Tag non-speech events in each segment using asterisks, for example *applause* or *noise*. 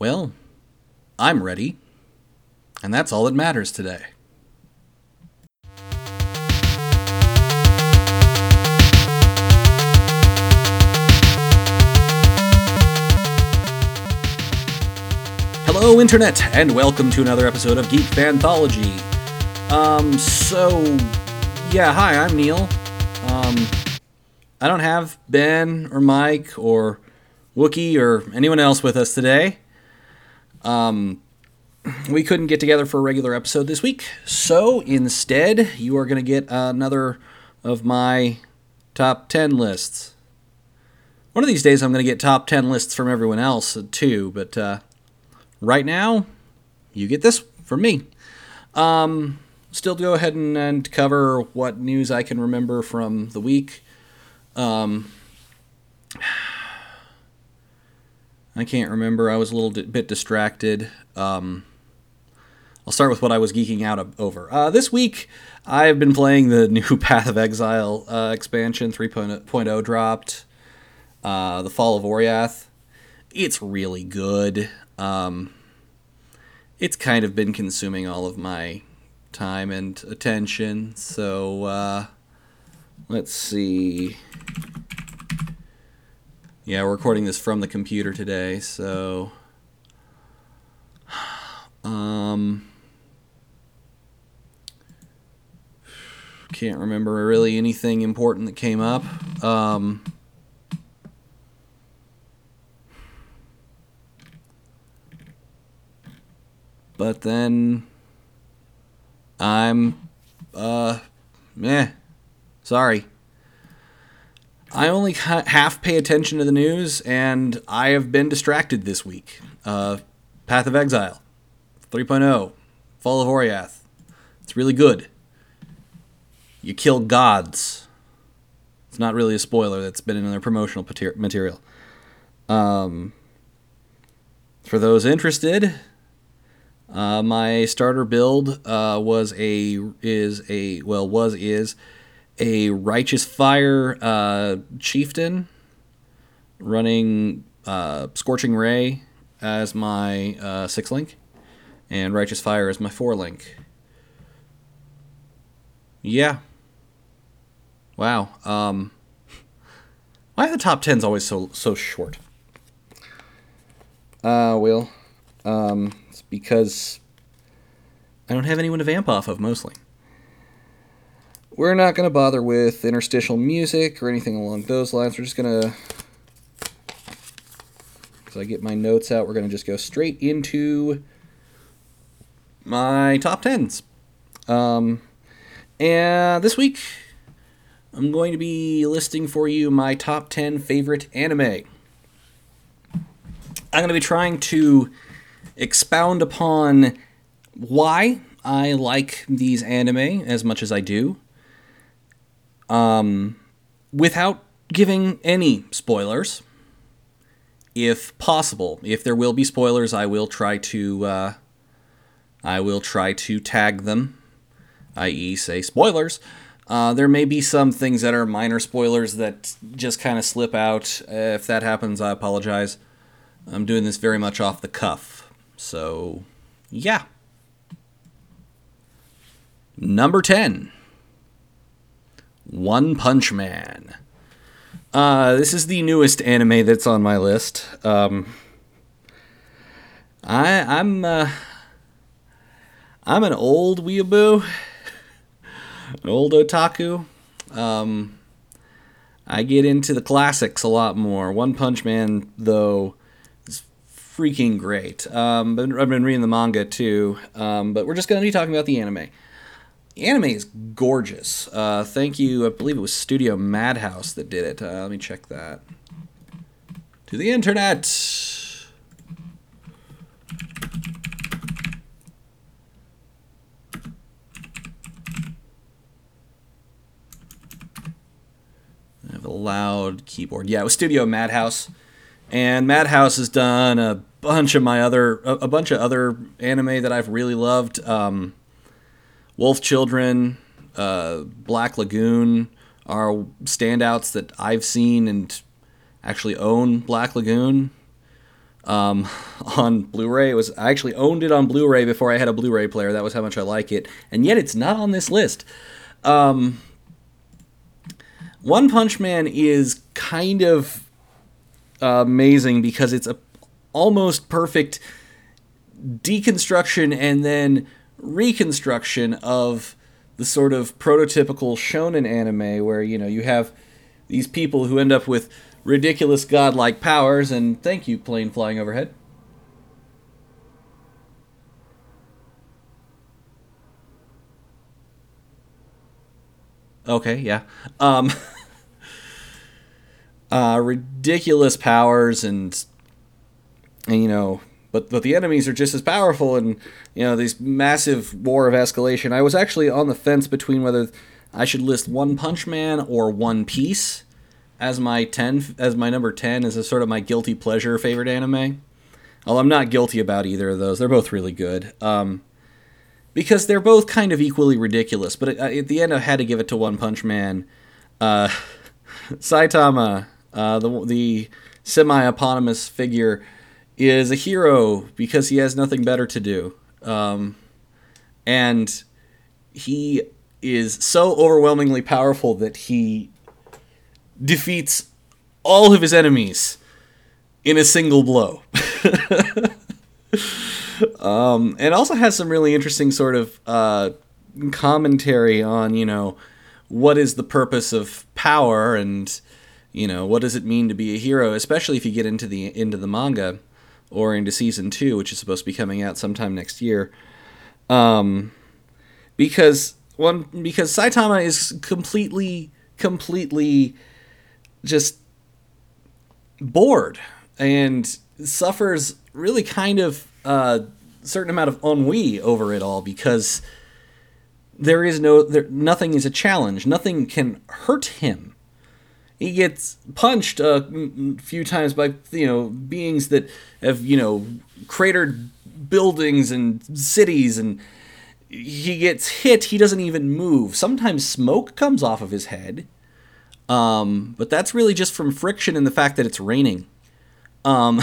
Well, I'm ready, and that's all that matters today. Hello, Internet, and welcome to another episode of Geek Anthology. Um, so, yeah, hi, I'm Neil. Um, I don't have Ben or Mike or Wookie or anyone else with us today. Um, we couldn't get together for a regular episode this week, so instead, you are going to get another of my top 10 lists. One of these days, I'm going to get top 10 lists from everyone else, too, but uh, right now, you get this from me. Um, still go ahead and, and, cover what news I can remember from the week. Um, I can't remember. I was a little bit distracted. Um, I'll start with what I was geeking out over. Uh, this week, I've been playing the *laughs* new Path of Exile uh, expansion 3.0 dropped. Uh, the Fall of Oriath. It's really good. Um, it's kind of been consuming all of my time and attention. So uh, let's see. Yeah, we're recording this from the computer today, so um can't remember really anything important that came up. Um but then I'm uh meh. Sorry. I only half pay attention to the news, and I have been distracted this week. Uh, Path of Exile, 3.0, Fall of Oriath. It's really good. You kill gods. It's not really a spoiler. That's been in their promotional material. Um, for those interested, uh, my starter build uh, was a is a well was is a righteous fire uh, chieftain running uh, scorching ray as my uh, six link and righteous fire as my four link. Yeah. Wow. Um, why are the top tens always so so short? Uh, well, um, it's because I don't have anyone to vamp off of mostly. We're not going to bother with interstitial music or anything along those lines. We're just going to, as I get my notes out, we're going to just go straight into my top tens. Um, and this week, I'm going to be listing for you my top 10 favorite anime. I'm going to be trying to expound upon why I like these anime as much as I do um, without giving any spoilers. If possible, if there will be spoilers, I will try to uh, I will try to tag them, i.e., say spoilers. Uh, there may be some things that are minor spoilers that just kind of slip out. if that happens, I apologize. I'm doing this very much off the cuff. So, yeah. Number 10. One Punch Man. Uh, this is the newest anime that's on my list. Um, I I'm uh, I'm an old weeaboo, an old otaku. Um, I get into the classics a lot more. One Punch Man, though, is freaking great. Um, but I've been reading the manga too. Um, but we're just going to be talking about the anime. The anime is gorgeous. Uh, thank you. I believe it was Studio Madhouse that did it. Uh, let me check that. To the internet. I have a loud keyboard. Yeah, it was Studio Madhouse, and Madhouse has done a bunch of my other a, a bunch of other anime that I've really loved. Um, Wolf Children, uh, Black Lagoon are standouts that I've seen and actually own Black Lagoon. um, *laughs* on Blu-ray. It was I actually owned it on Blu-ray before I had a Blu-ray player. That was how much I like it, and yet it's not on this list. Um, One Punch Man is kind of amazing because it's a almost perfect deconstruction and then reconstruction of the sort of prototypical shonen anime where you know you have these people who end up with ridiculous godlike powers and thank you plane flying overhead. Okay yeah. Um *laughs* uh ridiculous powers and and you know but but the enemies are just as powerful and you know these massive war of escalation. I was actually on the fence between whether i should list one punch man or one piece as my 10 as my number 10 as a sort of my guilty pleasure favorite anime. Although i'm not guilty about either of those. They're both really good. Um, because they're both kind of equally ridiculous but at, at the end i had to give it to one punch man. Uh, *laughs* saitama uh, the, the semi-eponymous figure is a hero because he has nothing better to do. Um, and he is so overwhelmingly powerful that he defeats all of his enemies in a single blow. *laughs* um, and also has some really interesting sort of uh, commentary on, you know, what is the purpose of power and, you know, what does it mean to be a hero, especially if you get into the into the manga or into season two, which is supposed to be coming out sometime next year. Um, because one because Saitama is completely completely just bored and suffers really kind of a certain amount of ennui over it all because there is no there, nothing is a challenge nothing can hurt him he gets punched a few times by you know beings that have you know cratered buildings and cities and he gets hit he doesn't even move. Sometimes smoke comes off of his head um, but that's really just from friction and the fact that it's raining. Um,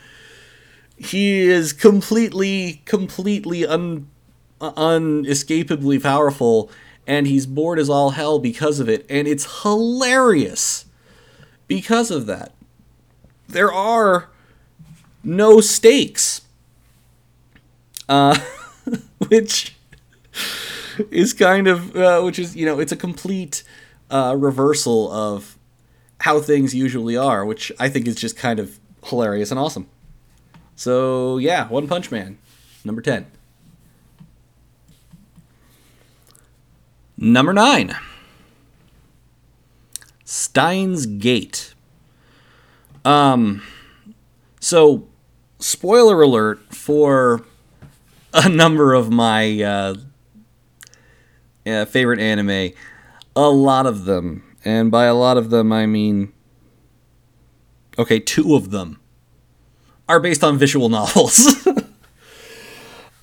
*laughs* he is completely completely un, unescapably powerful and he's bored as all hell because of it, and it's hilarious because of that. There are no stakes, uh, *laughs* which is kind of, uh, which is, you know, it's a complete uh, reversal of how things usually are, which I think is just kind of hilarious and awesome. So, yeah, One Punch Man, number 10. Number nine, Steins Gate. Um, so, spoiler alert for a *laughs* number of my uh, uh, favorite anime. A lot of them, and by a lot of them, I mean, okay, two of them are based on visual *laughs* novels.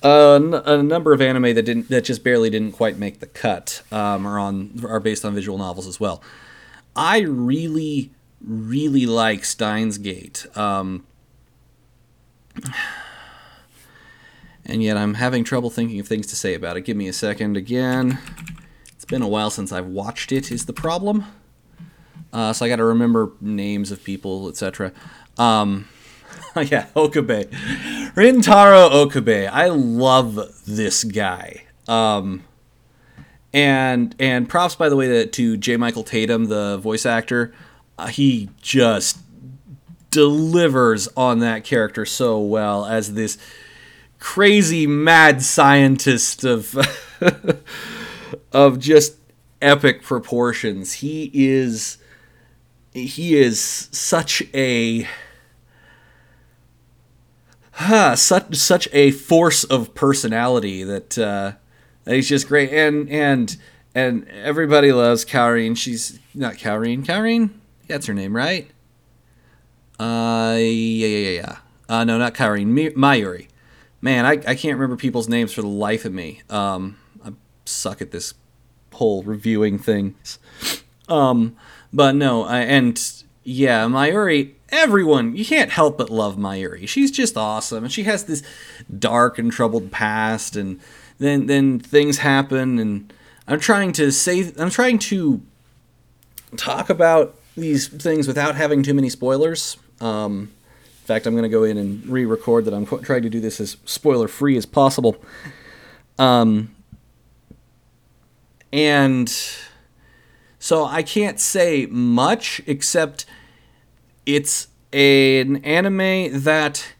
Uh, a number of anime that didn't that just barely didn't quite make the cut um, are on are based on visual novels as well. I really really like Steins Gate. Um, *sighs* and yet I'm having trouble thinking of things to say about it. Give me a second again. It's been a while since I've watched it. Is the problem? Uh, so I got to remember names of people, etc. Um, *laughs* yeah, Okabe. Rintaro Okabe. I love this guy. Um, and and props by the way to, to J. Michael Tatum, the voice actor. Uh, he just delivers on that character so well as this crazy mad scientist of *laughs* of just epic proportions. He is he is such a huh, such such a force of personality that uh, he's just great, and and and everybody loves Kaorin. She's not Kaorin. Kaorin, that's her name, right? Uh, yeah, yeah, yeah, yeah. Uh, no, not Kaorin. Mayuri. Man, I, I can't remember people's names for the life of me. Um, I suck at this whole reviewing thing. Um, but no, I, and yeah, Mayuri everyone you can't help but love Mayuri. She's just awesome, and she has this dark and troubled past, and then then things happen, and I'm trying to say I'm trying to talk about these things without having too many spoilers. Um, in fact, I'm going to go in and re-record that I'm trying to do this as spoiler-free as possible. Um, and so I can't say much except it's an anime that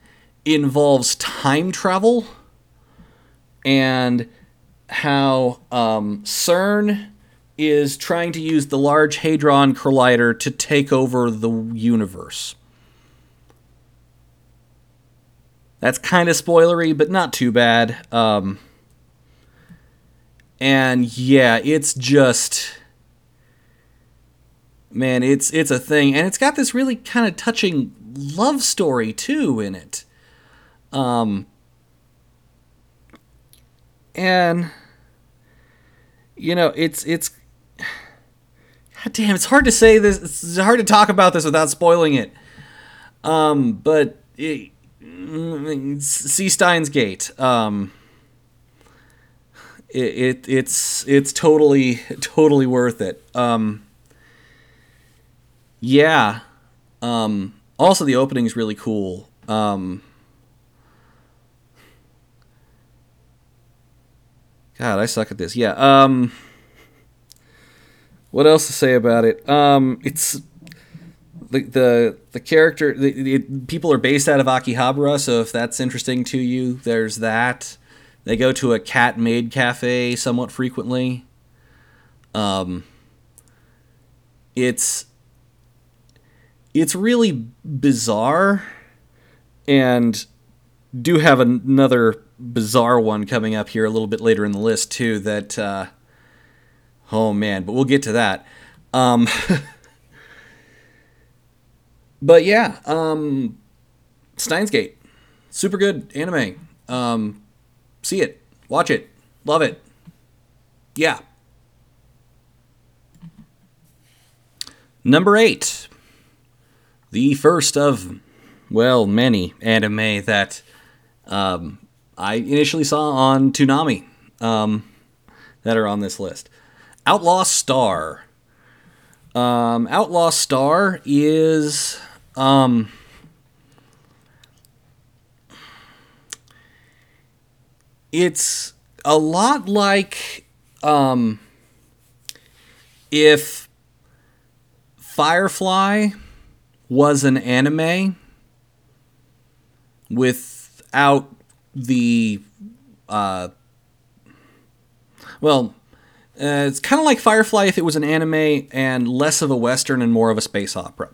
involves time travel and how um, CERN is trying to use the Large Hadron Collider to take over the universe. That's kind of spoilery, but not too bad. Um, and yeah, it's just man, it's it's a thing, and it's got this really kind of touching love story too in it. Um, and you know, it's it's God damn, it's hard to say this. It's hard to talk about this without spoiling it. Um, but it, see Steins Gate. Um, it, it, it's it's totally totally worth it. Um, yeah. Um, also, the opening is really cool. Um, God, I suck at this. Yeah. Um, what else to say about it? Um, it's the the the character. The, the, people are based out of Akihabara, so if that's interesting to you, there's that. They go to a cat maid cafe somewhat frequently. Um, it's it's really bizarre and do have another bizarre one coming up here a little bit later in the list too that uh, oh man but we'll get to that. Um, *laughs* but yeah um, steins gate. Super good anime. Um, see it. Watch it. Love it. Yeah. Number eight the first of, well, many anime that um, I initially saw on Toonami um, that are on this list. Outlaw Star. Um, Outlaw Star is. Um, it's a lot like um, if Firefly was an anime without the uh, well uh, it's kind of like firefly if it was an anime and less of a western and more of a space opera.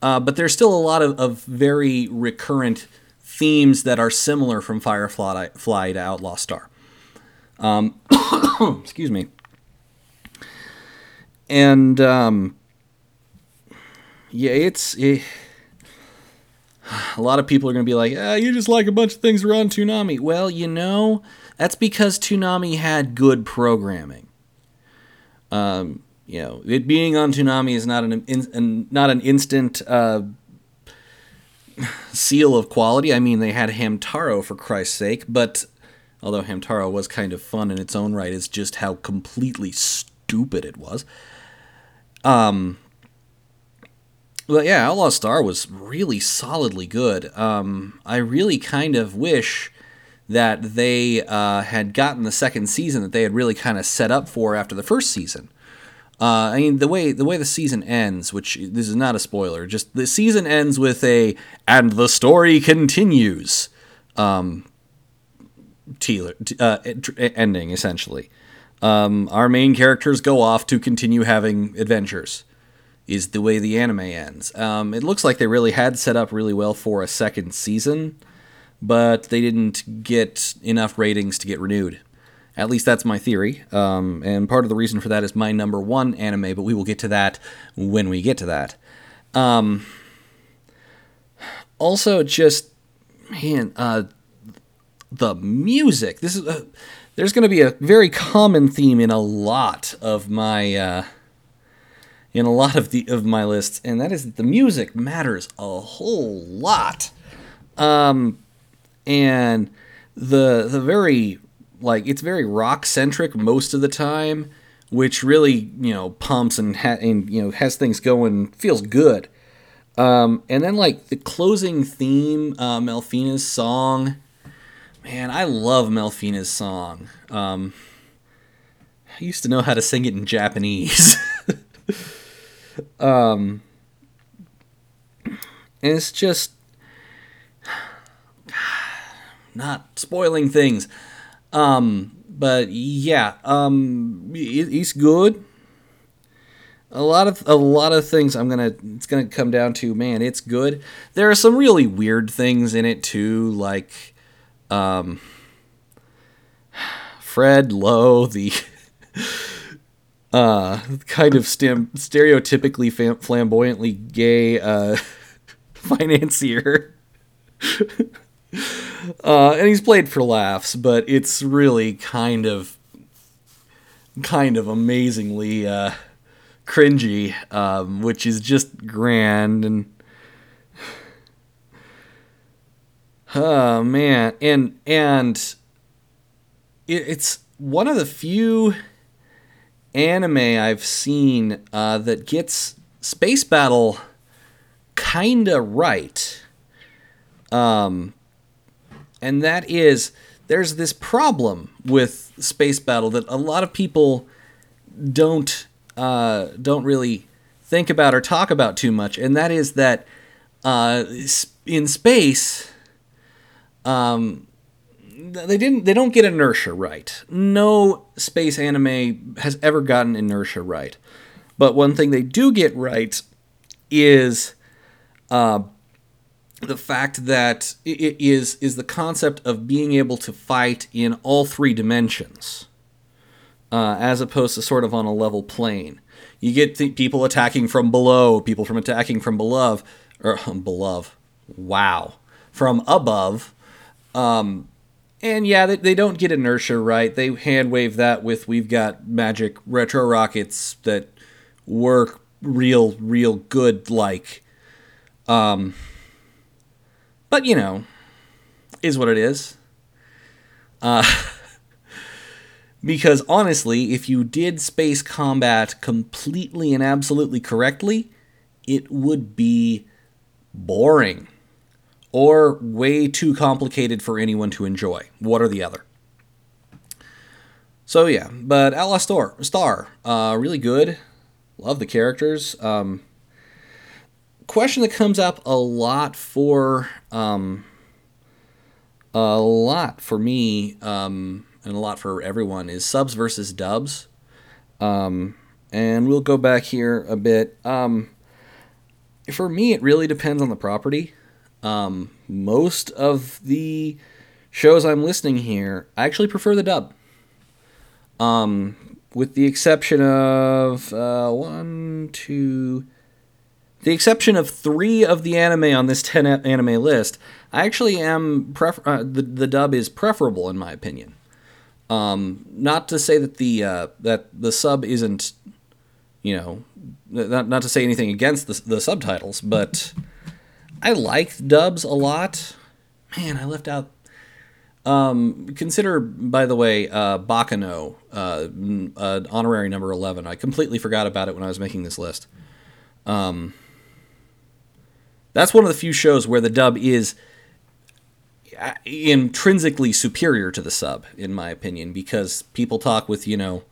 Uh, but there's still a lot of, of very recurrent themes that are similar from firefly fly to outlaw star. Um, *coughs* excuse me. And um, yeah, it's it, a lot of people are going to be like, ah, you just like a bunch of things are on Toonami. Well, you know, that's because Toonami had good programming. Um, you know, it being on Toonami is not an, in, not an instant uh, seal of quality. I mean, they had Hamtaro for Christ's sake, but although Hamtaro was kind of fun in its own right, it's just how completely stupid it was. Um, well, yeah, Outlaw Star was really solidly good. Um, I really kind of wish that they uh, had gotten the second season that they had really kind of set up for after the first season. Uh, I mean, the way the way the season ends, which this is not a spoiler, just the season ends with a "and the story continues" um, uh, ending essentially. Um, our main characters go off to continue having adventures is the way the anime ends. Um, it looks like they really had set up really well for a second season, but they didn't get enough ratings to get renewed. At least that's my theory. Um, and part of the reason for that is my number one anime, but we will get to that when we get to that. Um, also, just, man, uh, the music. This is. Uh, there's going to be a very common theme in a lot of my. Uh, in a lot of the of my lists, and that is that the music matters a whole lot. Um, and the the very like it's very rock centric most of the time, which really you know pumps and ha- and you know has things going, feels good. Um, and then like the closing theme, uh, Melfina's song. Man, I love Melfina's song. Um, I used to know how to sing it in Japanese. *laughs* um, it's just *sighs* not spoiling things. Um, but yeah, um, he's good. A lot of a lot of things I'm gonna it's gonna come down to man it's good. There are some really weird things in it too, like um, *sighs* Fred Luo, the *laughs* uh, kind of stem, stereotypically fam- flamboyantly gay uh, *laughs* financier. *laughs* uh, and he's played for laughs, but it's really kind of, kind of amazingly uh, cringy, um, which is just grand and. *sighs* Oh man, and and it, it's one of the few anime I've seen uh, that gets space battle kinda right. Um, and that is there's this problem with space battle that a lot of people don't uh, don't really think about or talk about too much, and that is that uh, in space, um, they didn't they don't get inertia right. No space anime has ever gotten inertia right, but one thing they do get right is uh, the fact that it is is the concept of being able to fight in all three dimensions, uh, as opposed to sort of on a level plane. You get th- people attacking from below, people from attacking from below, or um, *laughs* below. Wow, from above. Um, and yeah, they, they don't get inertia right. They hand wave that with we've got magic retro rockets that work real, real good like. Um, but, you know, is what it is. Uh, *laughs* because honestly, if you did space combat completely and absolutely correctly, it would be boring or way too complicated for anyone to enjoy. What or the other. So yeah, but Outlaw Star, Star, uh, really good. Love the characters. Um, question that comes up a lot for um, a lot for me um, and a lot for everyone is subs versus dubs. Um, and we'll go back here a bit. Um, for me, it really depends on the property. Um, most of the shows I'm listening here, I actually prefer the dub. Um, with the exception of uh, one, two, the exception of three of the anime on this *laughs* 10 anime list, I actually am prefer- uh, the the dub is preferable in my opinion. Um, not to say that the uh, that the sub isn't, you know, not not to say anything against the the subtitles, but I like dubs a lot. Man, I left out. Um, consider, by the way, uh, Baccano, uh, uh, honorary number eleven. I completely forgot about it when I was making this list. Um, that's one of the few shows where the dub is uh, intrinsically superior to the sub, in my opinion, because people talk with, you know,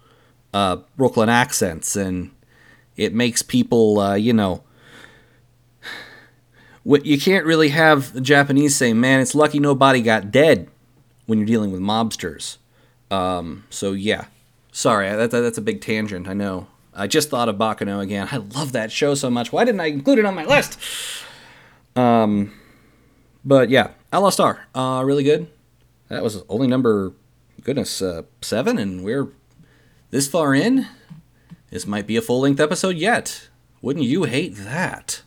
uh, Brooklyn accents, and it makes people, uh, you know, you can't really have the Japanese say, "Man, it's lucky nobody got dead," when you're dealing with mobsters. Um, so yeah, sorry, that, that, that's a big tangent. I know. I just thought of Baccano again. I love that show so much. Why didn't I include it on my list? Um, but yeah, Outlaw Star, uh, really good. That was only number, goodness, uh, seven, and we're this far in. This might be a full length episode yet. Wouldn't you hate that?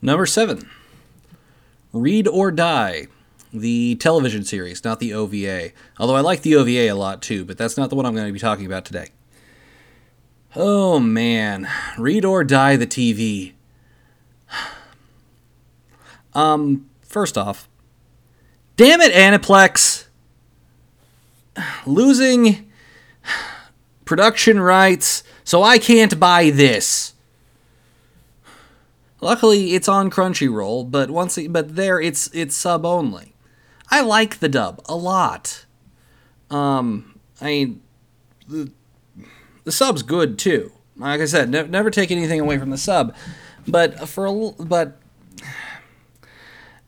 Number seven, Read or Die, the television series, not the OVA. Although I like the OVA a lot too, but that's not the one I'm going to be talking about today. Oh man, read or die the TV. *sighs* Um, first off, damn it, Aniplex! *sighs* Losing *sighs* production rights, so I can't buy this. Luckily, it's on Crunchyroll, but once but there it's it's sub only. I like the dub a lot. Um, I mean, the, the sub's good too. Like I said, ne- never take anything away from the sub, but for a, but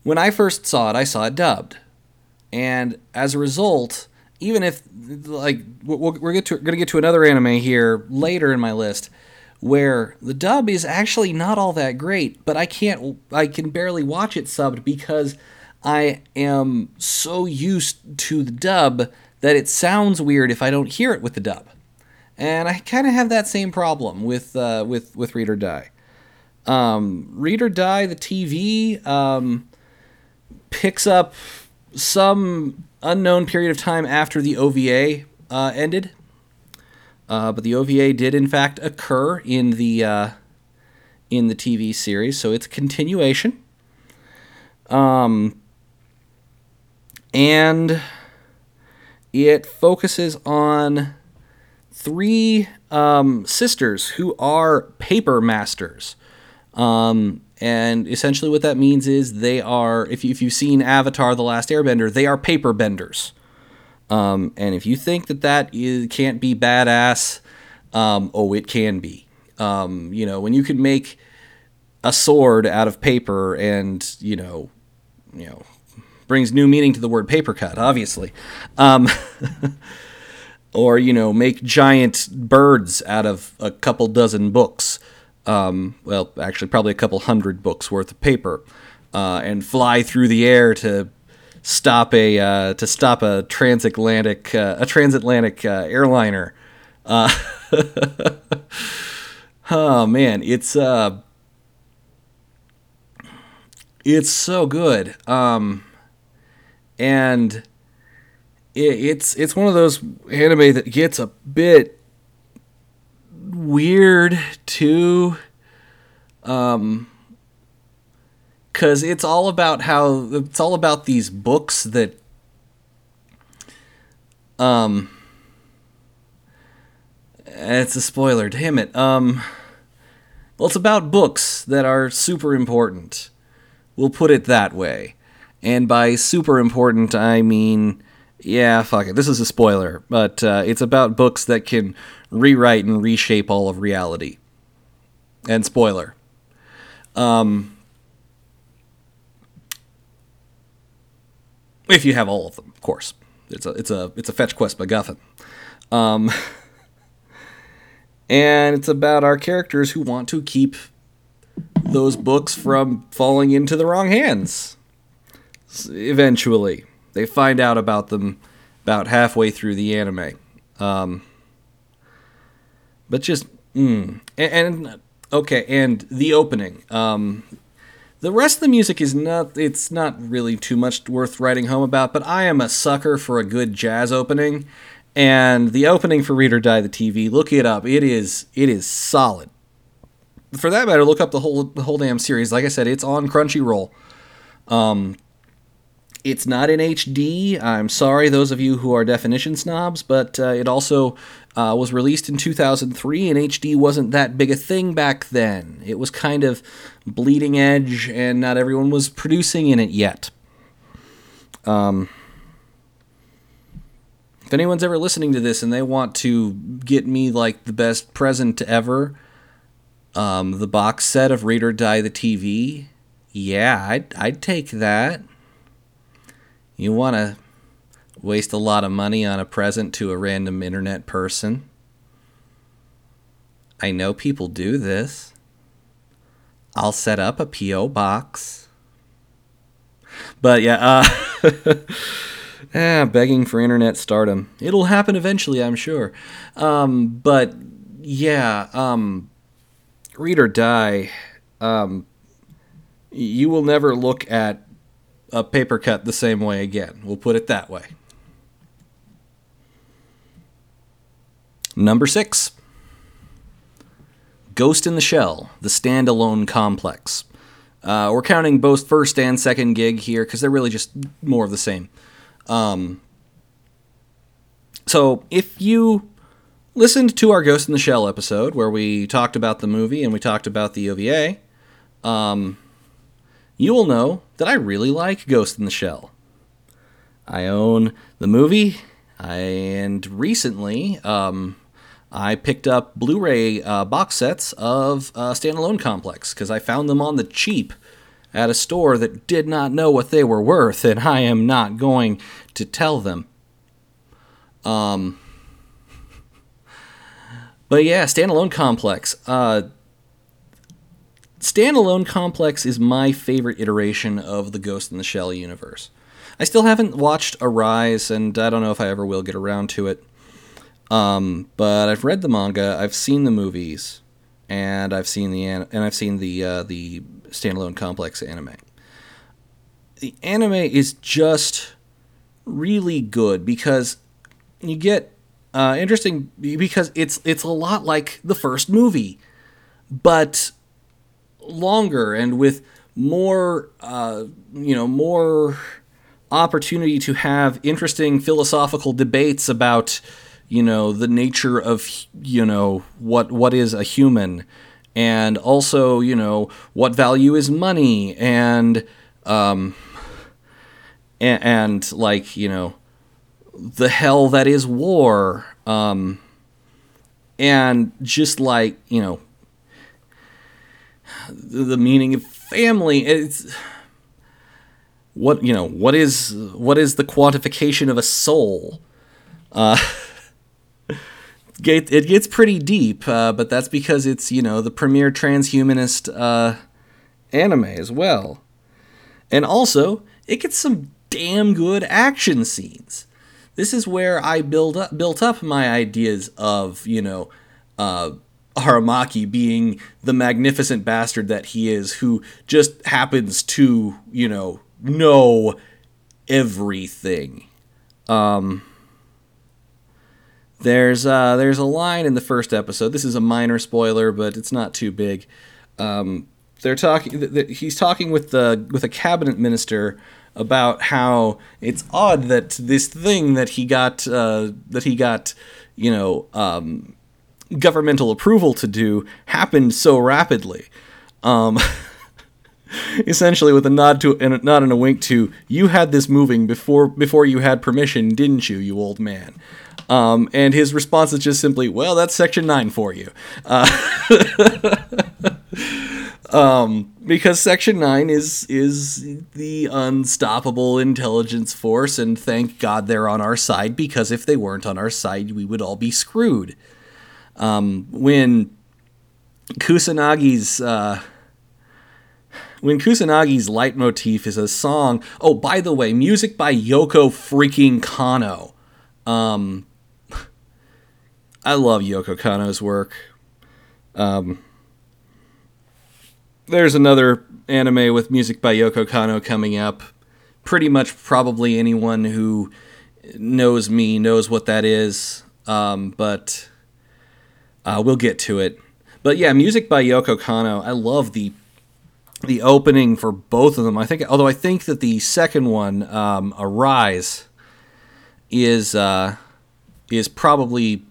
when I first saw it, I saw it dubbed, and as a result, even if like we're get to, going to get to another anime here later in my list where the dub is actually not all that great, but I can't I can barely watch it subbed because I am so used to the dub that it sounds weird if I don't hear it with the dub. And I kind of have that same problem with uh, with with Read or Die. Um, Die, the TV um, picks up some unknown period of time after the OVA uh, ended. Uh, but the OVA did in fact occur in the uh, in the TV series, so it's a continuation. Um, and it focuses on three um, sisters who are paper masters. Um, and essentially, what that means is they are, if, you, if you've seen Avatar The Last Airbender, they are paper benders. Um, and if you think that that is, can't be badass, um, oh, it can be. Um, you know, when you can make a sword out of paper and, you know, you know, brings new meaning to the word paper cut, obviously. Um, *laughs* or you know make giant birds out of a couple dozen books um, well actually probably a couple hundred books worth of paper uh, and fly through the air to stop a uh, to stop a transatlantic uh, a transatlantic uh, airliner. Uh, *laughs* oh man it's uh it's so good. Um and it's it's one of those anime that gets a bit weird too. Um cuz it's all about how it's all about these books that um it's a spoiler damn it um well it's about books that are super important we'll put it that way and by super important i mean yeah, fuck it. This is a spoiler, but uh, it's about books that can rewrite and reshape all of reality. And spoiler. Um, if you have all of them, of course. It's a it's a it's a fetch quest MacGuffin. Um, *laughs* and it's about our characters who want to keep those books from falling into the wrong hands. Eventually they find out about them about halfway through the anime. Um, but just, mm, and, and, okay, and the opening. Um, the rest of the music is not, it's not really too much worth writing home about, but I am a sucker for a good jazz opening. And the opening for Read or Die the TV, look it up. It is, it is solid. For that matter, look up the whole, the whole damn series. Like I said, it's on Crunchyroll. Um, it's not in HD. I'm sorry, those of you who are definition snobs, but uh, it also uh, was released in 2003, and HD wasn't that big a thing back then. It was kind of bleeding edge, and not everyone was producing in it yet. Um, if anyone's ever listening to this and they want to get me like the best present ever, um, the box set of Read or Die the TV, yeah, I'd, I'd take that. You want to waste a lot of money on a present to a random internet person? I know people do this. I'll set up a P.O. box. But yeah, uh, *laughs* eh, begging for internet stardom. It'll happen eventually, I'm sure. Um, but yeah, um, read or die. Um, you will never look at a paper cut the same way again. We'll put it that way. Number six. Ghost in the Shell, the standalone complex. Uh, we're counting both first and second gig here because they're really just more of the same. Um, so if you listened to our Ghost in the Shell episode where we talked about the movie and we talked about the OVA, um, you will know that I really like Ghost in the Shell. I own the movie, and recently um, I picked up Blu-ray uh, box sets of uh, Standalone Complex because I found them on the cheap at a store that did not know what they were worth, and I am not going to tell them. Um, *laughs* but yeah, Standalone Complex. Uh, Standalone Complex is my favorite iteration of the Ghost in the Shell universe. I still haven't watched Arise, and I don't know if I ever will get around to it. Um, but I've read the manga, I've seen the movies, and I've seen the and I've seen the uh, the standalone complex anime. The anime is just really good because you get uh, interesting because it's it's a lot like the first movie, but longer and with more uh, you know more opportunity to have interesting philosophical debates about you know the nature of you know what what is a human and also you know what value is money and um and, and like you know the hell that is war um and just like you know the, meaning of family it's what you know what is what is the quantification of a soul uh *laughs* get, it gets pretty deep, uh, but that's because it's you know the premier transhumanist uh, anime as well, and also it gets some damn good action scenes. This is where I build up built up my ideas of you know. Uh, Aramaki being the magnificent bastard that he is, who just happens to, you know, know everything. Um, there's uh, there's a line in the first episode. This is a minor spoiler, but it's not too big. Um, they're talking. Th- th- he's talking with the with a cabinet minister about how it's odd that this thing that he got uh, that he got you know um, governmental approval to do happened so rapidly. Um, *laughs* essentially, with a nod to and a nod and a wink to you had this moving before before you had permission, didn't you, you old man? Um, and his response is just simply, "Well, that's Section Nine for you," uh, *laughs* um, because Section Nine is is the unstoppable intelligence force, and thank God they're on our side. Because if they weren't on our side, we would all be screwed. Um, when Kusanagi's uh, when Kusanagi's leitmotif is a song. Oh, by the way, music by Yoko freaking Kano. Um, I love Yoko Kanno's work. Um, there's another anime with music by Yoko Kanno coming up. Pretty much, probably anyone who knows me knows what that is. Um, but uh, we'll get to it. But yeah, music by Yoko Kanno. I love the the opening for both of them. I think, although I think that the second one, um, Arise, is uh, is probably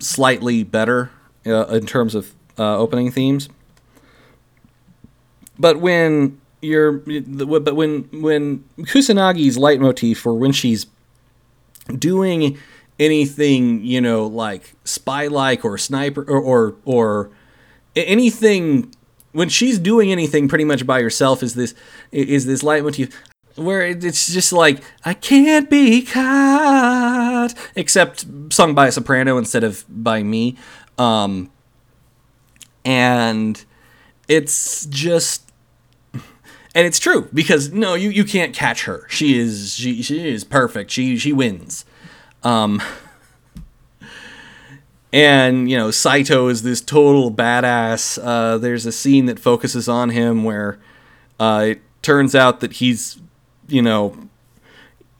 slightly better uh, in terms of uh, opening themes. But when you're, but when when Kusanagi's leitmotif, or when she's doing anything, you know, like spy-like or sniper or or, or anything when she's doing anything pretty much by herself is this is this light leitmotif where it's just like I can't be caught, except sung by a soprano instead of by me, um, and it's just, and it's true because no, you you can't catch her. She is she she is perfect. She she wins, um, and you know Saito is this total badass. Uh, there's a scene that focuses on him where uh, it turns out that he's you know,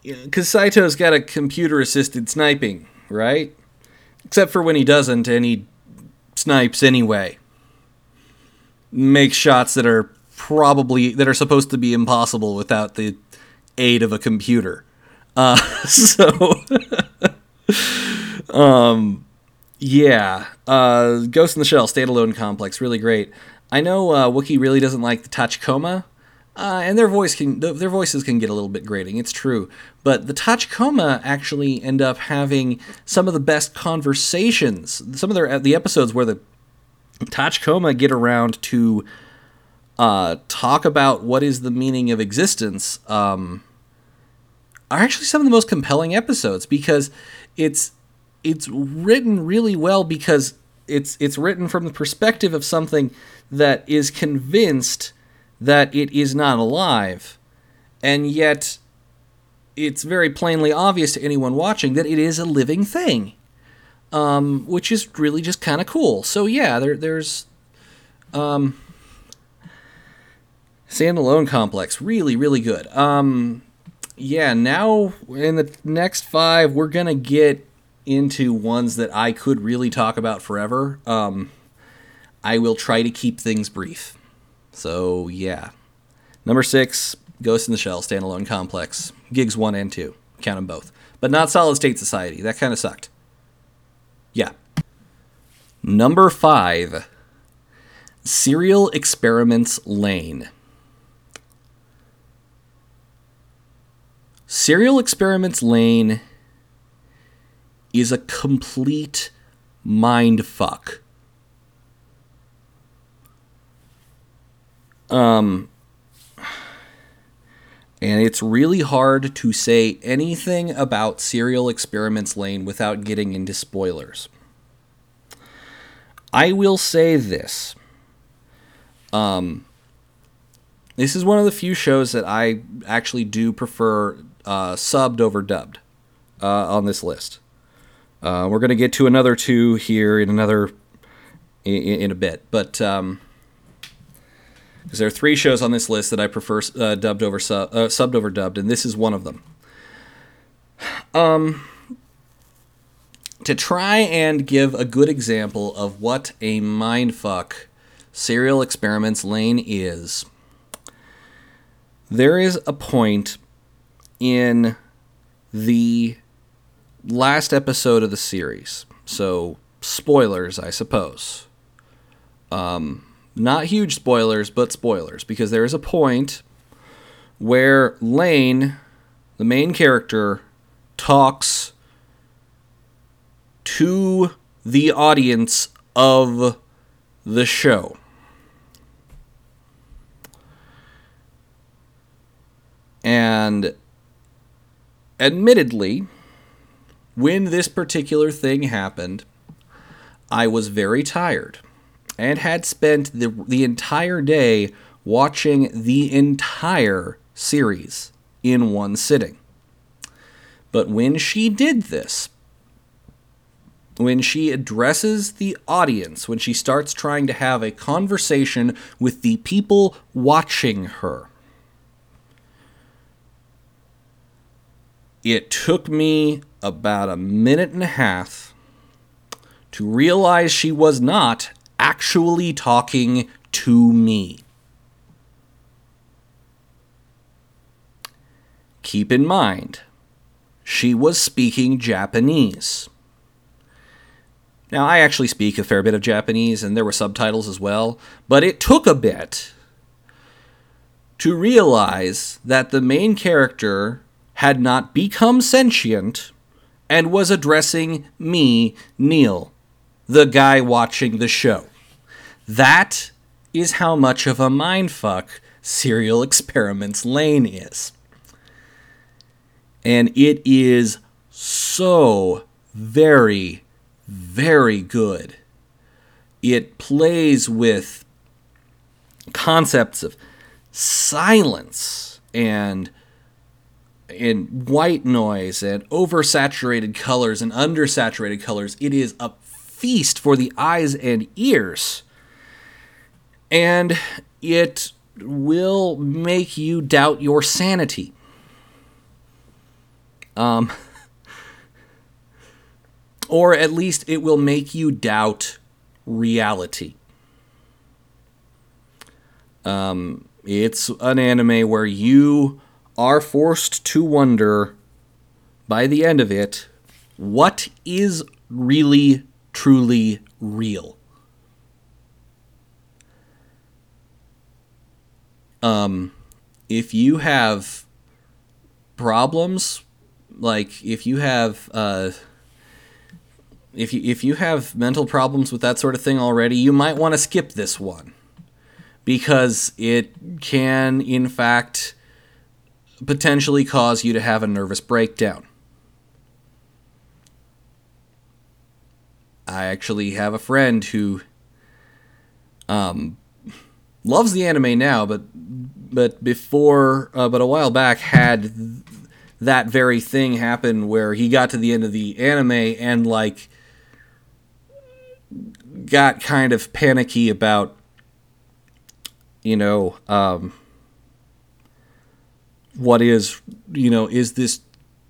because Saito's got a computer assisted sniping, right? Except for when he doesn't and he snipes anyway. Makes shots that are probably that are supposed to be impossible without the aid of a computer. Uh, *laughs* so, *laughs* um, yeah, uh, Ghost in the Shell standalone complex, really great. I know uh, Wookie really doesn't like the Tachikoma, uh, and their voice can their voices can get a little bit grating. It's true, but the Tachikoma actually end up having some of the best conversations. Some of their the episodes where the Tachikoma get around to uh, talk about what is the meaning of existence. Um, are actually some of the most compelling episodes because it's it's written really well because it's it's written from the perspective of something that is convinced that it is not alive and yet it's very plainly obvious to anyone watching that it is a living thing um, which is really just kind of cool. So yeah there, there's um, standalone complex. Really really good. Um, yeah, now in the next five, we're gonna get into ones that I could really talk about forever. Um, I will try to keep things brief. So yeah, number six, Ghost in the Shell standalone complex, gigs one and two, count them both, but not Solid State Society. That kind of sucked. Yeah. Number five, Serial Experiments Lain. Serial Experiments Lain is a complete mind fuck. Um, and it's really hard to say anything about Serial Experiments Lain without getting into spoilers. I will say this. Um, this is one of the few shows that I actually do prefer uh, subbed over dubbed uh, on this list. Uh, we're going to get to another two here in another in, in a bit, but because um, there are three shows on this list that I prefer uh, dubbed over sub, uh, subbed over dubbed, and this is one of them. Um, to try and give a good example of what a mindfuck serial experiments Lain is, there is a point in the last episode of the series. So, spoilers, I suppose. Um, not huge spoilers, but spoilers, because there is a point where Lain, the main character, talks to the audience of the show. And admittedly, when this particular thing happened, I was very tired and had spent the, the entire day watching the entire series in one sitting. But when she did this, when she addresses the audience, when she starts trying to have a conversation with the people watching her, It took me about a minute and a half to realize she was not actually talking to me. Keep in mind, she was speaking Japanese. Now, I actually speak a fair bit of Japanese, and there were subtitles as well, but it took a bit to realize that the main character had not become sentient and was addressing me, Neil, the guy watching the show. That is how much of a mindfuck Serial Experiments Lain is. And it is so very, very good. It plays with concepts of silence and in white noise and oversaturated colors and undersaturated colors. It is a feast for the eyes and ears. And it will make you doubt your sanity. Um, *laughs* or at least it will make you doubt reality. Um, it's an anime where you are forced to wonder by the end of it what is really, truly real. Um, if you have problems, like if you have uh, if you if you have mental problems with that sort of thing already, you might want to skip this one because it can in fact potentially cause you to have a nervous breakdown. I actually have a friend who um, loves the anime now, but but before uh, but a while back had th- that very thing happen where he got to the end of the anime and like got kind of panicky about you know um, what is you know is this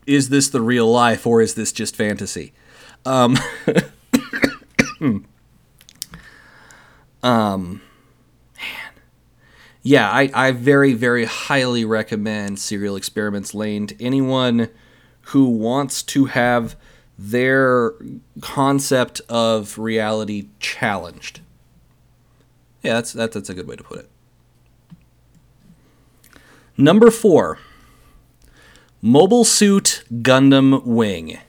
is this the real life or is this just fantasy? Um, *coughs* um man. Yeah I, I very very highly recommend serial experiments Lain to anyone who wants to have their concept of reality challenged. Yeah that's that's, that's a good way to put it Number four, Mobile Suit Gundam Wing.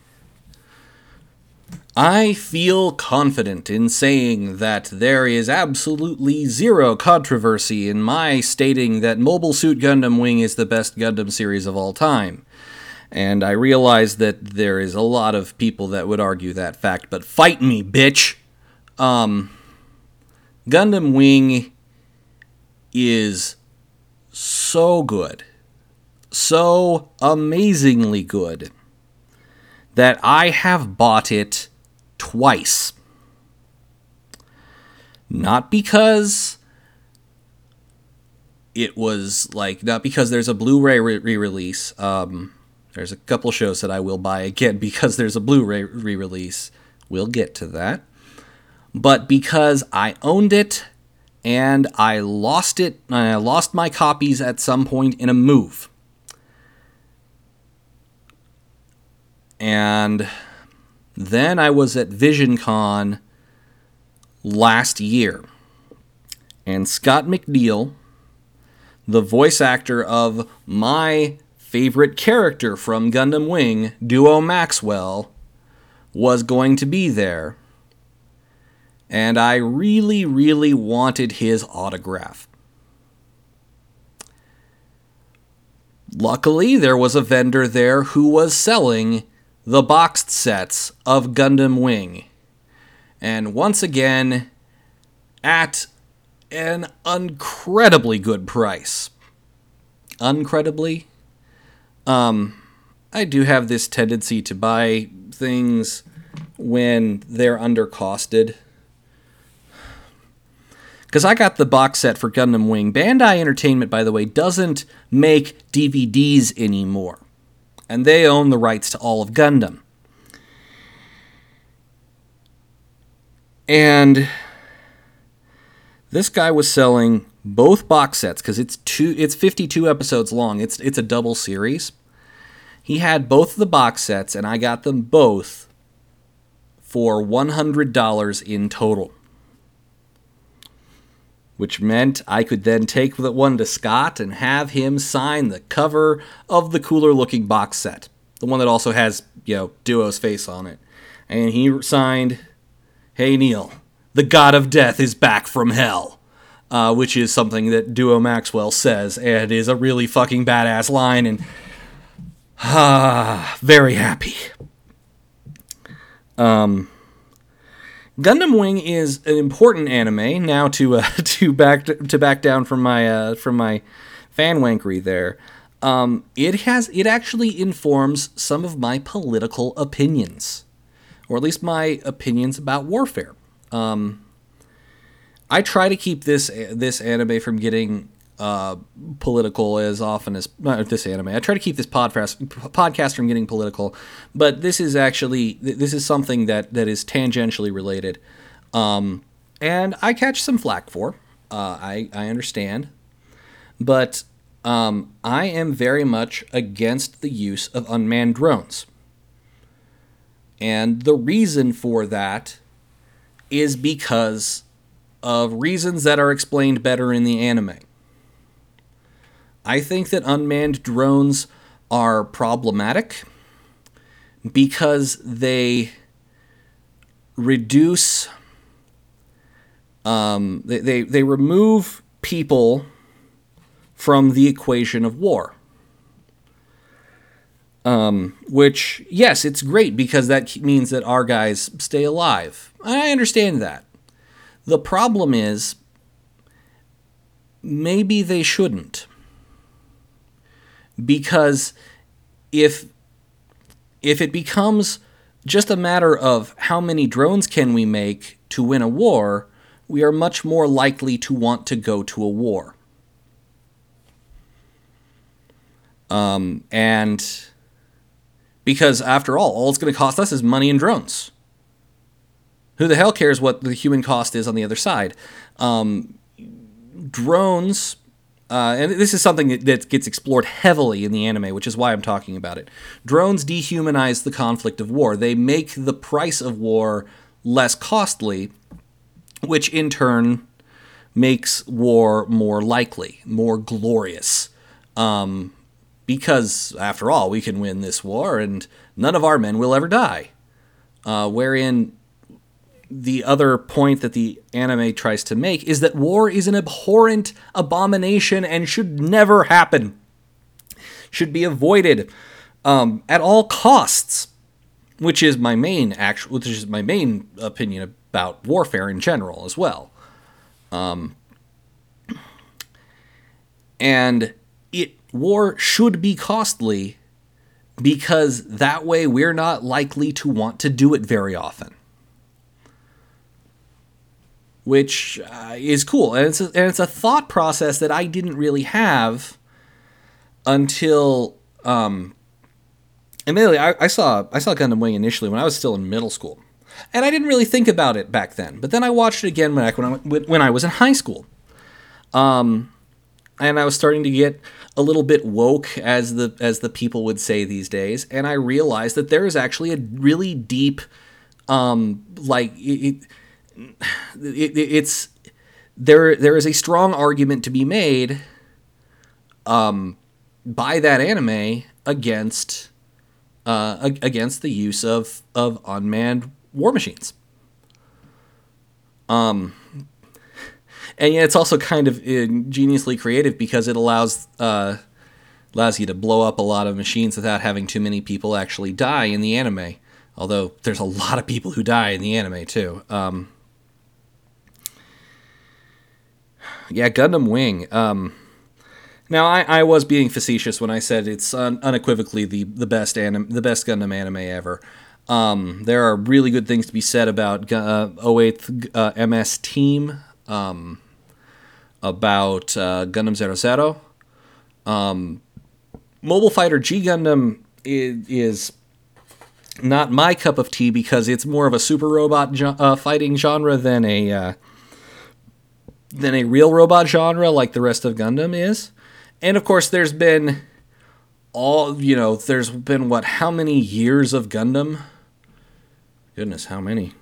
I feel confident in saying that there is absolutely zero controversy in my stating that Mobile Suit Gundam Wing is the best Gundam series of all time. And I realize that there is a lot of people that would argue that fact, but fight me, bitch! Um, Gundam Wing is so good, so amazingly good, that I have bought it twice. Not because it was like, not because there's a Blu ray re release. Um, there's a couple shows that I will buy again *laughs* because there's a Blu ray re release. We'll get to that. But because I owned it and I lost it. I lost my copies at some point in a move. And then I was at VisionCon last year. And Scott McNeil, the voice actor of my favorite character from Gundam Wing, Duo Maxwell, was going to be there and I really, really wanted his autograph. Luckily, there was a vendor there who was selling the boxed sets of Gundam Wing. And once again, at an incredibly good price. Uncredibly? Um, I do have this tendency to buy things when they're undercosted because I got the box set for Gundam Wing. Bandai Entertainment, by the way, doesn't make DVDs anymore, and they own the rights to all of Gundam. And this guy was selling both box sets because it's two it's 52 episodes long. It's it's a double series. He had both the box sets and I got them both for $100 in total which meant I could then take the one to Scott and have him sign the cover of the cooler looking box set. The one that also has, you know, Duo's face on it. And he signed, Hey Neil, the god of death is back from hell. Uh, which is something that Duo Maxwell says, and is a really fucking badass line, and *sighs* ah, very happy. Um, Gundam Wing is an important anime. Now to uh, *laughs* to back to back down from my uh, from my fan wankery there. Um, it has it actually informs some of my political opinions, or at least my opinions about warfare. Um, I try to keep this this anime from getting uh, political as often as uh, this anime. I try to keep this podcast podcast from getting political, but this is actually this is something that that is tangentially related. Um, and I catch some flack for. Uh, I I understand, but um, I am very much against the use of unmanned drones, and the reason for that is because of reasons that are explained better in the anime. I think that unmanned drones are problematic because they reduce um, they, they, they remove people from the equation of war. Um, which, yes, it's great because that means that our guys stay alive. I understand that. The problem is, maybe they shouldn't. Because if if it becomes just a matter of how many drones can we make to win a war, we are much more likely to want to go to a war. Um, and because after all, all it's going to cost us is money and drones. Who the hell cares what the human cost is on the other side? Um, drones, uh, and this is something that gets explored heavily in the anime, which is why I'm talking about it. Drones dehumanize the conflict of war. They make the price of war less costly, which in turn makes war more likely, more glorious. Um, because, after all, we can win this war and none of our men will ever die. Uh, wherein the other point that the anime tries to make is that war is an abhorrent abomination and should never happen. Should be avoided um, at all costs, which is my main actual, which is my main opinion about warfare in general as well. Um, and it war should be costly because that way we're not likely to want to do it very often which uh, is cool. And it's, a, and it's a thought process that I didn't really have until. Um, admittedly, I, I saw I saw Gundam Wing initially when I was still in middle school, and I didn't really think about it back then. But then I watched it again when I, when I, when I was in high school, um, and I was starting to get a little bit woke, as the as the people would say these days, and I realized that there is actually a really deep, um, like it, it, it's there. There is a strong argument to be made um, by that anime against uh, against the use of of unmanned war machines. Um, and yeah, it's also kind of ingeniously creative because it allows uh, allows you to blow up a lot of machines without having too many people actually die in the anime. Although there's a lot of people who die in the anime too. Um, yeah, Gundam Wing. Um, now, I, I was being facetious when I said it's un- unequivocally the the best anim- the best Gundam anime ever. Um, there are really good things to be said about uh, 08th uh, MS Team, um, about uh, Gundam Zero Zero. Um, Mobile Fighter G Gundam is, is, not my cup of tea because it's more of a super robot jo- uh, fighting genre than a uh, than a real robot genre like the rest of Gundam is. And of course, there's been all, you know, there's been what, how many years of Gundam? Goodness, how many?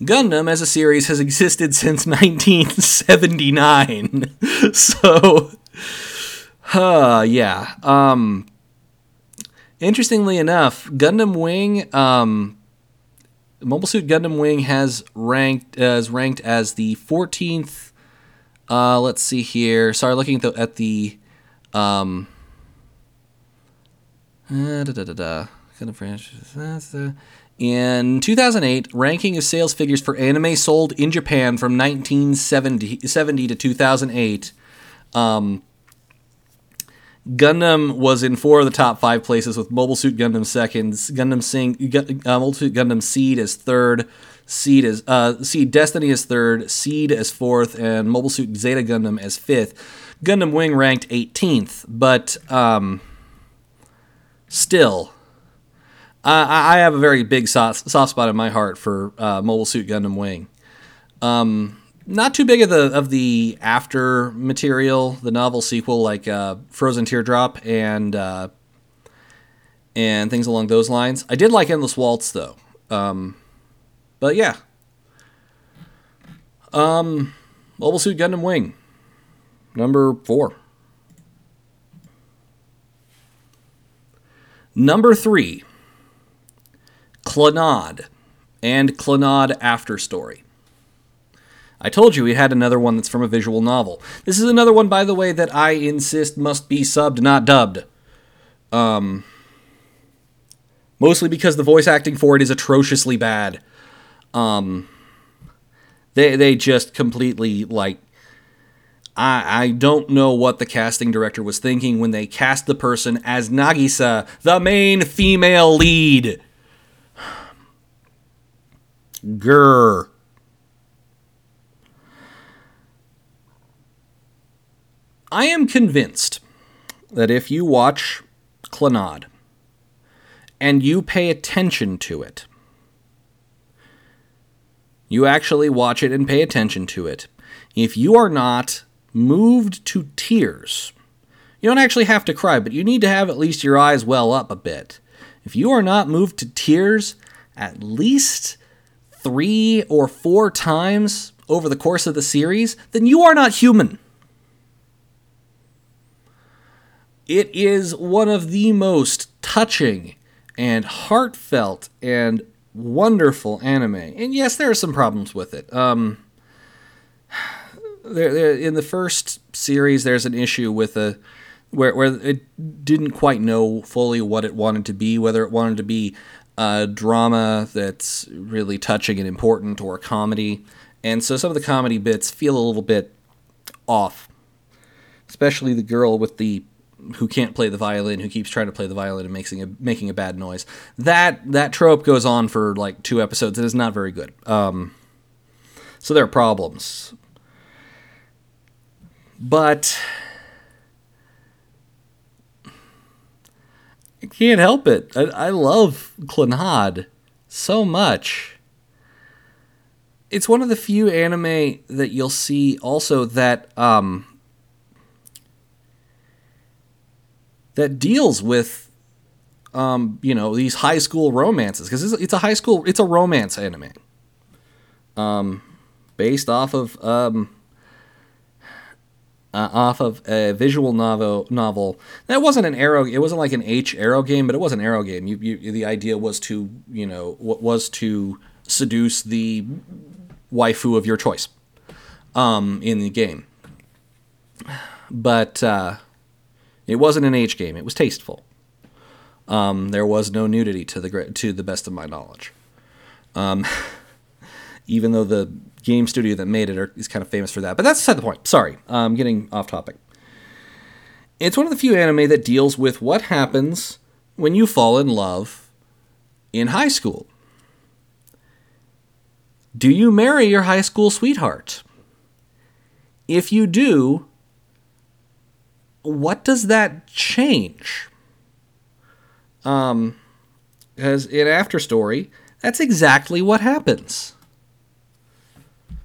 Gundam as a series has existed since *laughs* 1979. *laughs* so, uh, yeah. Um, interestingly enough, Gundam Wing um, Mobile Suit Gundam Wing has ranked as ranked as the 14th. Uh, let's see here. Sorry, looking at the, at the um. Uh, da, da, da, da. In 2008, ranking of sales figures for anime sold in Japan from 1970 70 to 2008. Um, Gundam was in four of the top five places, with Mobile Suit Gundam second, Gundam Sing, uh, Mobile Suit Gundam Seed as third, Seed as uh, Seed Destiny as third, Seed as fourth, and Mobile Suit Zeta Gundam as fifth. Gundam Wing ranked 18th, but um, still, I, I have a very big soft, soft spot in my heart for uh, Mobile Suit Gundam Wing. Um, not too big of the of the after material, the novel sequel like uh, Frozen Teardrop and uh, and things along those lines. I did like Endless Waltz though, um, but yeah. Um, Mobile Suit Gundam Wing, number four. Number three, Clannad and Clannad After Story. I told you we had another one that's from a visual novel. This is another one, by the way, that I insist must be subbed, not dubbed. Um, mostly because the voice acting for it is atrociously bad. Um, they they just completely like. I I don't know what the casting director was thinking when they cast the person as Nagisa, the main female lead. *sighs* Grr. I am convinced that if you watch Clannad and you pay attention to it, you actually watch it and pay attention to it. If you are not moved to tears, you don't actually have to cry, but you need to have at least your eyes well up a bit. If you are not moved to tears at least three or four times over the course of the series, then you are not human. It is one of the most touching and heartfelt and wonderful anime. And yes, there are some problems with it. Um, *sighs* there, there, in the first series, there's an issue with a where where it didn't quite know fully what it wanted to be, whether it wanted to be a drama that's really touching and important or a comedy. And so some of the comedy bits feel a little bit off. Especially the girl with the who can't play the violin, who keeps trying to play the violin and making a making a bad noise. That that trope goes on for like two episodes. And it is not very good. Um, so there are problems, but I can't help it. I, I love Clannad so much. It's one of the few anime that you'll see also that um, that deals with um, you know these high school romances because it's, a high school it's a romance anime. Um, based off of um, uh, off of a visual novel novel. That wasn't an arrow it wasn't like an H arrow game but it was an arrow game. You, you the idea was to you know what was to seduce the waifu of your choice um, in the game. But uh, it wasn't an age game. It was tasteful. Um, there was no nudity to the to the best of my knowledge. Um, *laughs* even though the game studio that made it are, is kind of famous for that, but that's beside the point. Sorry, I'm getting off topic. It's one of the few anime that deals with what happens when you fall in love in high school. Do you marry your high school sweetheart? If you do, what does that change? Um, because in After Story, that's exactly what happens.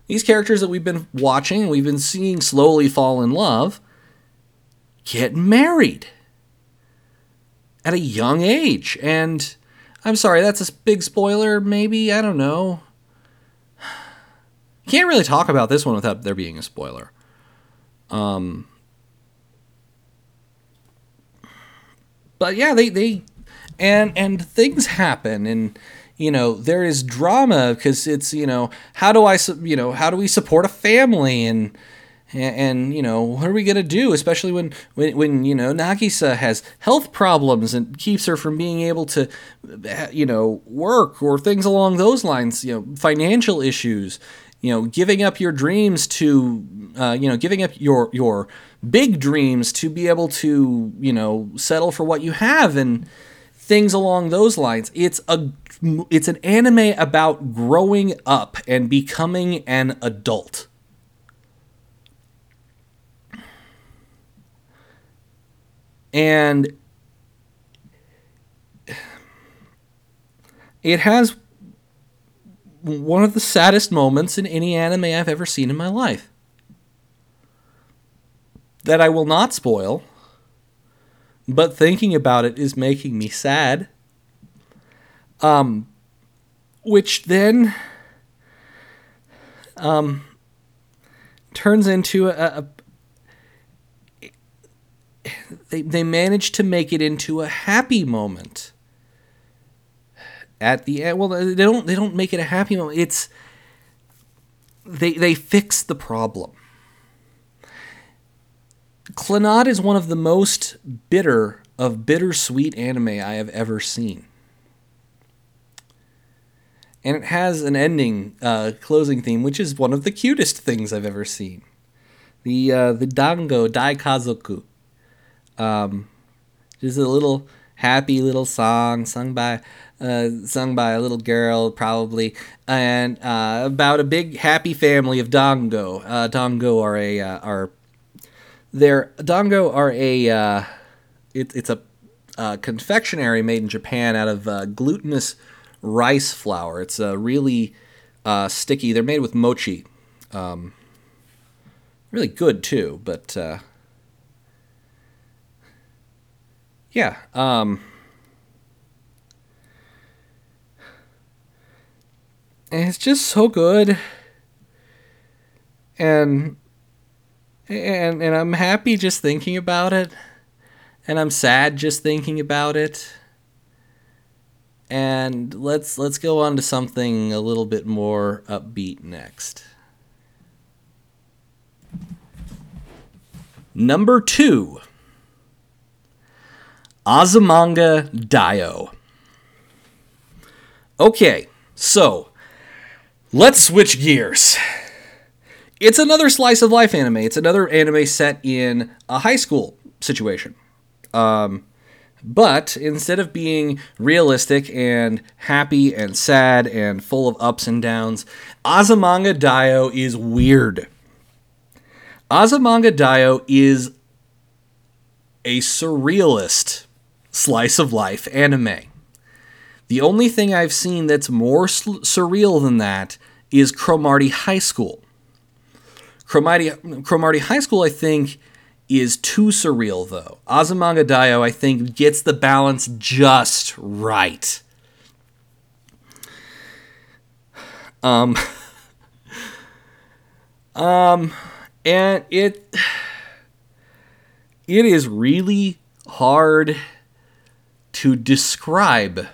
These characters that we've been watching, we've been seeing slowly fall in love, get married at a young age. And I'm sorry, that's a big spoiler, maybe? I don't know. *sighs* Can't really talk about this one without there being a spoiler. Um, but yeah, they they and and things happen and you know there is drama because it's you know how do I you know how do we support a family? And and, you know what are we gonna do? Especially when, when when you know Nagisa has health problems and keeps her from being able to you know work or things along those lines you know financial issues you know giving up your dreams to uh, you know giving up your your big dreams to be able to, you know, settle for what you have and things along those lines. It's a it's an anime about growing up and becoming an adult. And it has one of the saddest moments in any anime I've ever seen in my life. That I will not spoil, but thinking about it is making me sad. Um, which then um, turns into a, a they they manage to make it into a happy moment at the end. Well, they don't they don't make it a happy moment. It's they they fix the problem. Clannad is one of the most bitter of bittersweet anime I have ever seen. And it has an ending, uh, closing theme, which is one of the cutest things I've ever seen. The uh, the Dango Daikazoku. Um, just a little happy little song sung by uh, sung by a little girl probably and uh, about a big happy family of dango uh, dango are a uh, are their dango are a uh, it, it's a uh, confectionery made in Japan out of uh, glutinous rice flour. It's uh, really uh, sticky. They're made with mochi. Um, really good too, but uh, yeah. Um, and it's just so good. And and and I'm happy just thinking about it, and I'm sad just thinking about it. And let's let's go on to something a little bit more upbeat next. Number two, Azumanga Daioh. Okay, so let's switch gears. It's another slice of life anime. It's another anime set in a high school situation. Um, but instead of being realistic and happy and sad and full of ups and downs, Azumanga Daioh is weird. Azumanga Daioh is a surrealist slice of life anime. The only thing I've seen that's more surreal than that is Cromartie High School. Cromartie, Cromartie High School, I think, is too surreal, though. Azumanga Daioh, I think, gets the balance just right. Um, *laughs* um, and it it is really hard to describe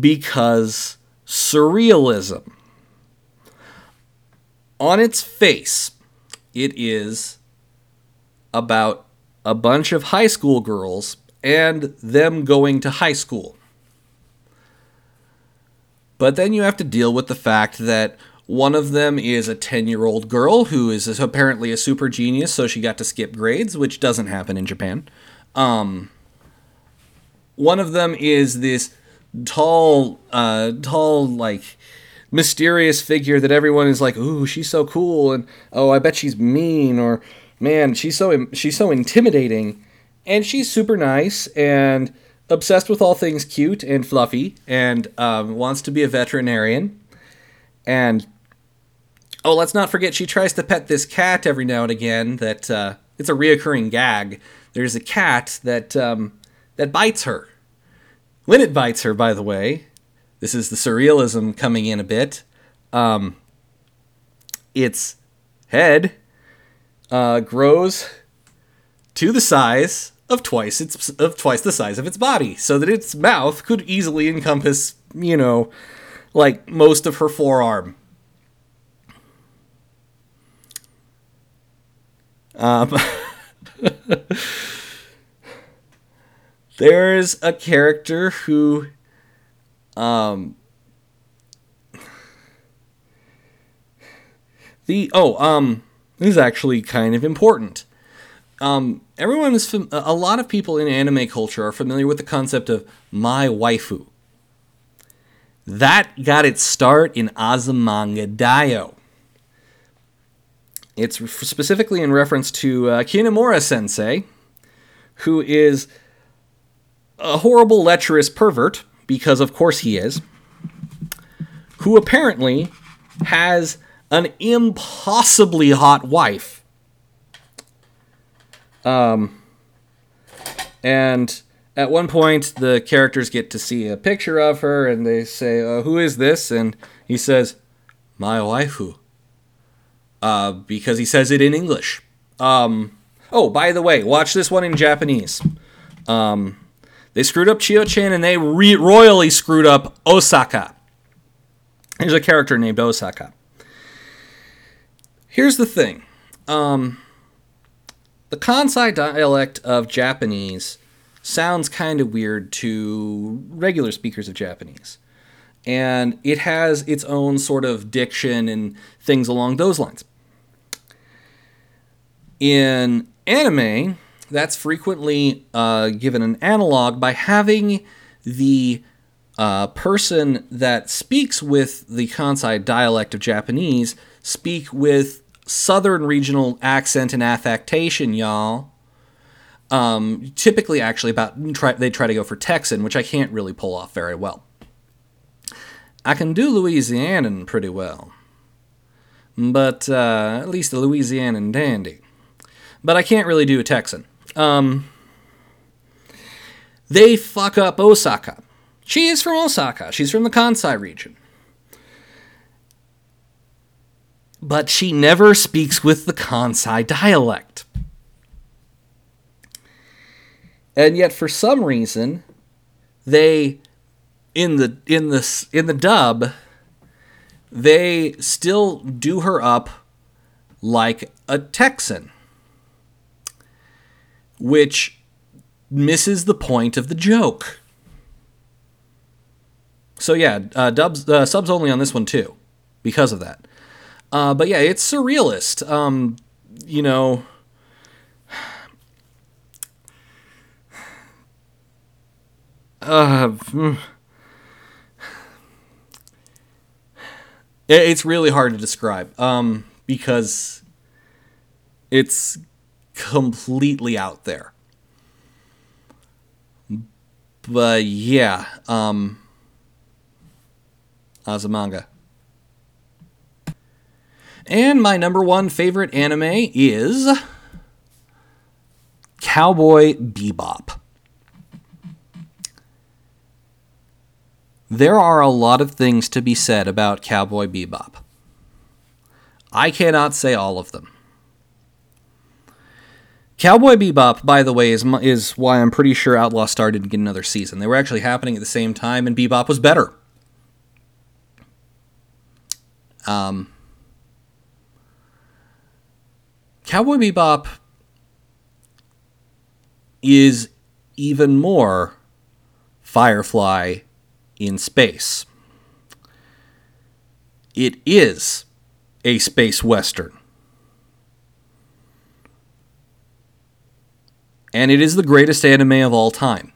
because surrealism on its face, it is about a bunch of high school girls and them going to high school. But then you have to deal with the fact that one of them is a 10 year old girl who is apparently a super genius, so she got to skip grades, which doesn't happen in Japan. Um, one of them is this tall, uh, tall, like, mysterious figure that everyone is like, "Ooh, she's so cool," and "Oh, I bet she's mean," or "Man, she's so she's so intimidating," and she's super nice and obsessed with all things cute and fluffy, and um, wants to be a veterinarian, and oh, let's not forget she tries to pet this cat every now and again. That uh, it's a reoccurring gag. There's a cat that um, that bites her. When it bites her, by the way, this is the surrealism coming in a bit. Um, its head uh, grows to the size of twice its of twice the size of its body, so that its mouth could easily encompass, you know, like most of her forearm. Um, *laughs* there's a character who um, the oh um this is actually kind of important. Um, everyone is fam- a lot of people in anime culture are familiar with the concept of my waifu. That got its start in Azumanga Daioh. It's specifically in reference to uh, Kimura Sensei, who is a horrible, lecherous pervert because of course he is, who apparently has an impossibly hot wife. Um, and at one point, the characters get to see a picture of her, and they say, uh, "Who is this?" And he says, "My waifu," uh, because he says it in English. Um, oh, by the way, watch this one in Japanese. Um, they screwed up Chio-chan, and they re- royally screwed up Osaka. There's a character named Osaka. Here's the thing. Um, the Kansai dialect of Japanese sounds kind of weird to regular speakers of Japanese. And it has its own sort of diction and things along those lines. In anime, that's frequently uh, given an analog by having the uh, person that speaks with the Kansai dialect of Japanese speak with southern regional accent and affectation, y'all. Um, typically, actually, about try, they try to go for Texan, which I can't really pull off very well. I can do Louisianan pretty well, but uh, at least a Louisianan dandy. But I can't really do a Texan. Um, they fuck up Osaka. She is from Osaka. She's from the Kansai region. But she never speaks with the Kansai dialect. and yet for some reason they in the in the in the dub they still do her up like a Texan which misses the point of the joke. So yeah uh, dubs uh, subs only on this one too because of that. Uh, but yeah it's surrealist. Um, you know uh, it's really hard to describe um, because it's completely out there. But yeah, um, Azumanga. And my number one favorite anime is Cowboy Bebop. There are a lot of things to be said about Cowboy Bebop. I cannot say all of them. Cowboy Bebop, by the way, is is why I'm pretty sure Outlaw Star didn't get another season. They were actually happening at the same time, and Bebop was better. Um, Cowboy Bebop is even more Firefly in space. It is a space western. And it is the greatest anime of all time.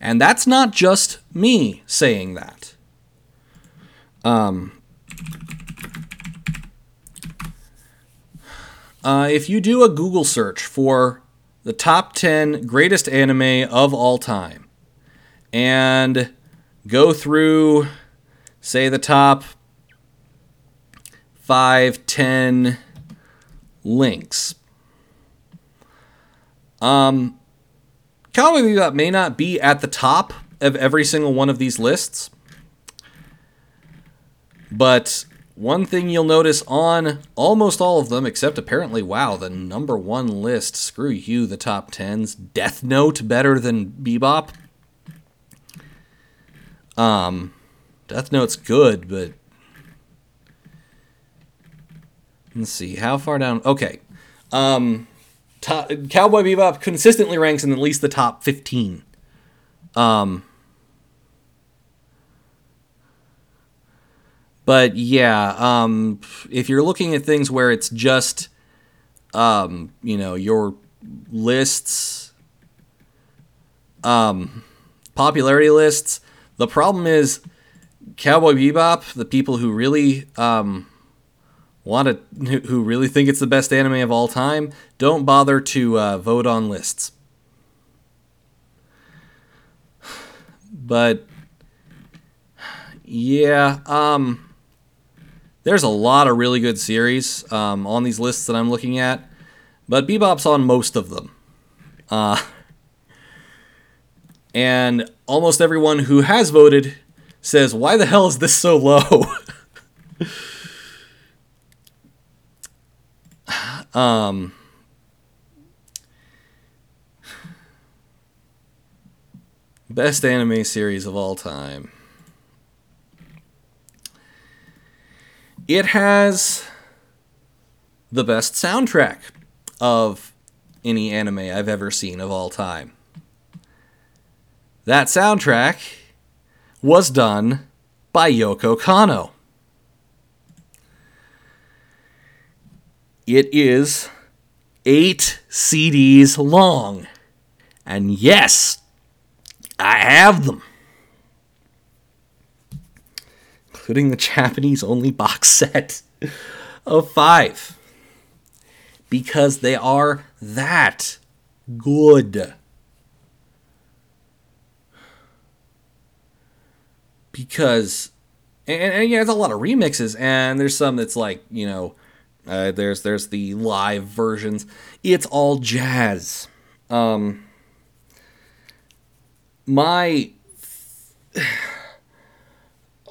And that's not just me saying that. Um, uh, if you do a Google search for the top 10 greatest anime of all time, and go through, say, the top five, ten links. Um, Cowboy Bebop may not be at the top of every single one of these lists, but one thing you'll notice on almost all of them, except apparently, wow, the number one list, screw you, the top tens, Death Note better than Bebop. Um, Death Note's good, but let's see how far down. Okay, um, top, Cowboy Bebop consistently ranks in at least the top fifteen. Um, but yeah, um, if you're looking at things where it's just, um, you know, your lists, um, popularity lists the problem is Cowboy Bebop, the people who really um, want to, who really think it's the best anime of all time, don't bother to uh, vote on lists. but yeah, um, there's a lot of really good series um, on these lists that I'm looking at, but Bebop's on most of them. Uh, and almost everyone who has voted says, Why the hell is this so low? *laughs* um, best anime series of all time. It has the best soundtrack of any anime I've ever seen of all time. That soundtrack was done by Yoko Kanno. It is eight CDs long. And yes, I have them. Including the Japanese only box *laughs* set of five. Because they are that good. because and, and yeah, there's a lot of remixes, and there's some that's like you know, uh, there's there's the live versions. It's all jazz. Um, my *sighs*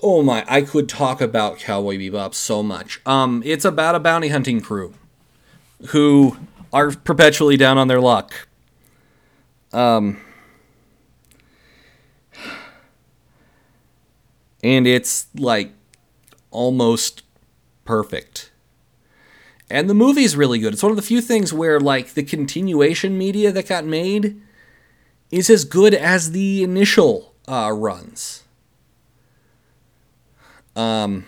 oh my, I could talk about Cowboy Bebop so much. Um, it's about a bounty hunting crew who are perpetually down on their luck. Um and it's like almost perfect. And the movie's really good. It's one of the few things where like the continuation media that got made is as good as the initial uh, runs. Um,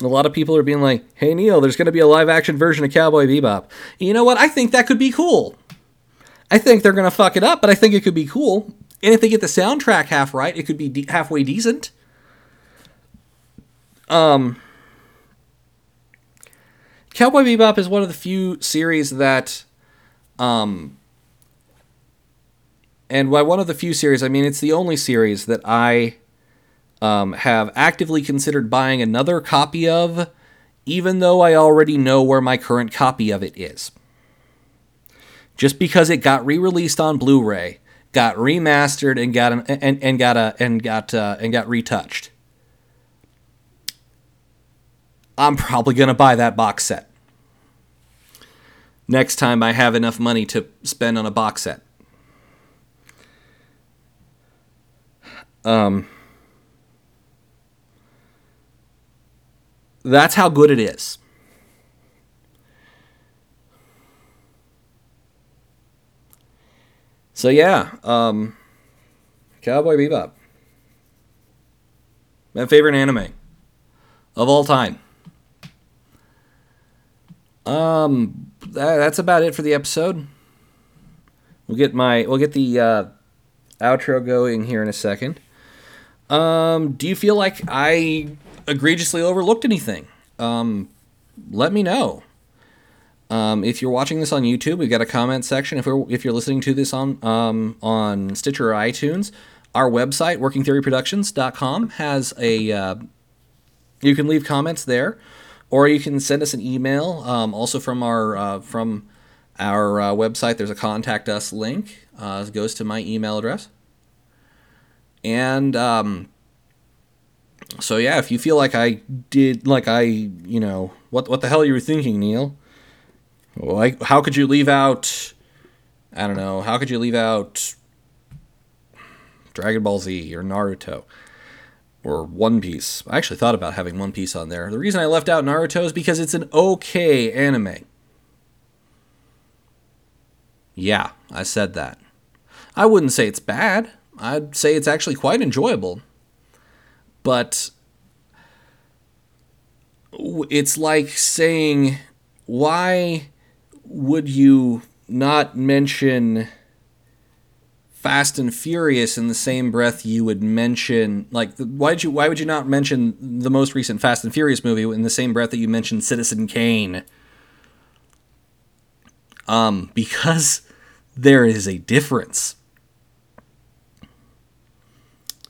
a lot of people are being like, "Hey Neil, there's going to be a live action version of Cowboy Bebop." You know what? I think that could be cool. I think they're going to fuck it up, but I think it could be cool. And if they get the soundtrack half right, it could be de- halfway decent. Um, Cowboy Bebop is one of the few series that, um, and by one of the few series, I mean it's the only series that I um, have actively considered buying another copy of, even though I already know where my current copy of it is. Just because it got re-released on Blu-ray, got remastered, and got an, and, and got a and got uh, and got retouched. I'm probably going to buy that box set. Next time I have enough money to spend on a box set. Um, that's how good it is. So yeah, um, Cowboy Bebop. My favorite anime of all time. Um, that, that's about it for the episode. We'll get my we'll get the uh, outro going here in a second. Um, do you feel like I egregiously overlooked anything? Um, let me know. Um, if you're watching this on YouTube, we've got a comment section. If, we're, if you're listening to this on um, on Stitcher or iTunes, our website workingtheoryproductions.com has a uh, you can leave comments there or you can send us an email. Um, also from our uh, from our uh, website, there's a contact us link. Uh, it goes to my email address. And um, so yeah, if you feel like I did, like I, you know, what what the hell you were thinking, Neil? Like, how could you leave out? I don't know. How could you leave out Dragon Ball Z or Naruto? Or One Piece. I actually thought about having One Piece on there. The reason I left out Naruto is because it's an okay anime. Yeah, I said that. I wouldn't say it's bad. I'd say it's actually quite enjoyable. But it's like saying, why would you not mention Fast and Furious in the same breath you would mention like why did you why would you not mention the most recent Fast and Furious movie in the same breath that you mentioned Citizen Kane? Um, because there is a difference.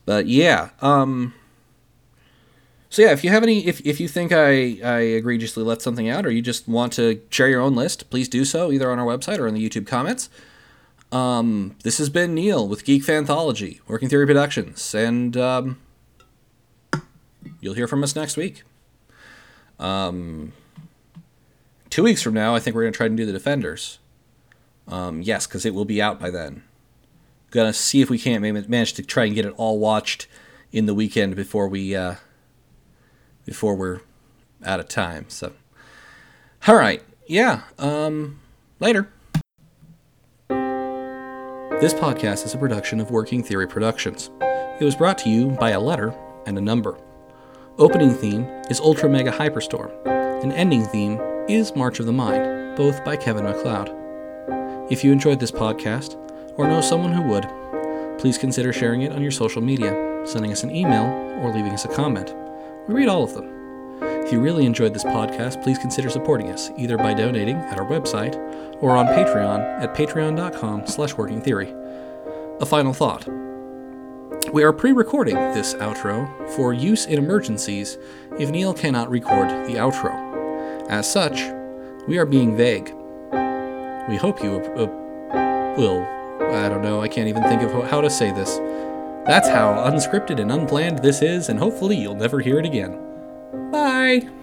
But yeah, um, so yeah, if you have any, if, if you think I, I egregiously left something out, or you just want to share your own list, please do so either on our website or in the YouTube comments. Um, this has been Neil with Geek Fanthology, Working Theory Productions, and um, you'll hear from us next week. Um, two weeks from now, I think we're going to try to do the Defenders. Um, yes, because it will be out by then. Gonna see if we can't manage to try and get it all watched in the weekend before we uh, before we're out of time. So, all right, yeah. Um, later. This podcast is a production of Working Theory Productions. It was brought to you by a letter and a number. Opening theme is Ultra Mega Hyperstorm, and ending theme is March of the Mind, both by Kevin MacLeod. If you enjoyed this podcast, or know someone who would, please consider sharing it on your social media, sending us an email, or leaving us a comment. We read all of them. If you really enjoyed this podcast, please consider supporting us, either by donating at our website or on Patreon at patreon.com slash workingtheory. A final thought. We are pre-recording this outro for use in emergencies if Neil cannot record the outro. As such, we are being vague. We hope you uh, will. I don't know, I can't even think of how to say this. That's how unscripted and unplanned this is, and hopefully you'll never hear it again. Bye!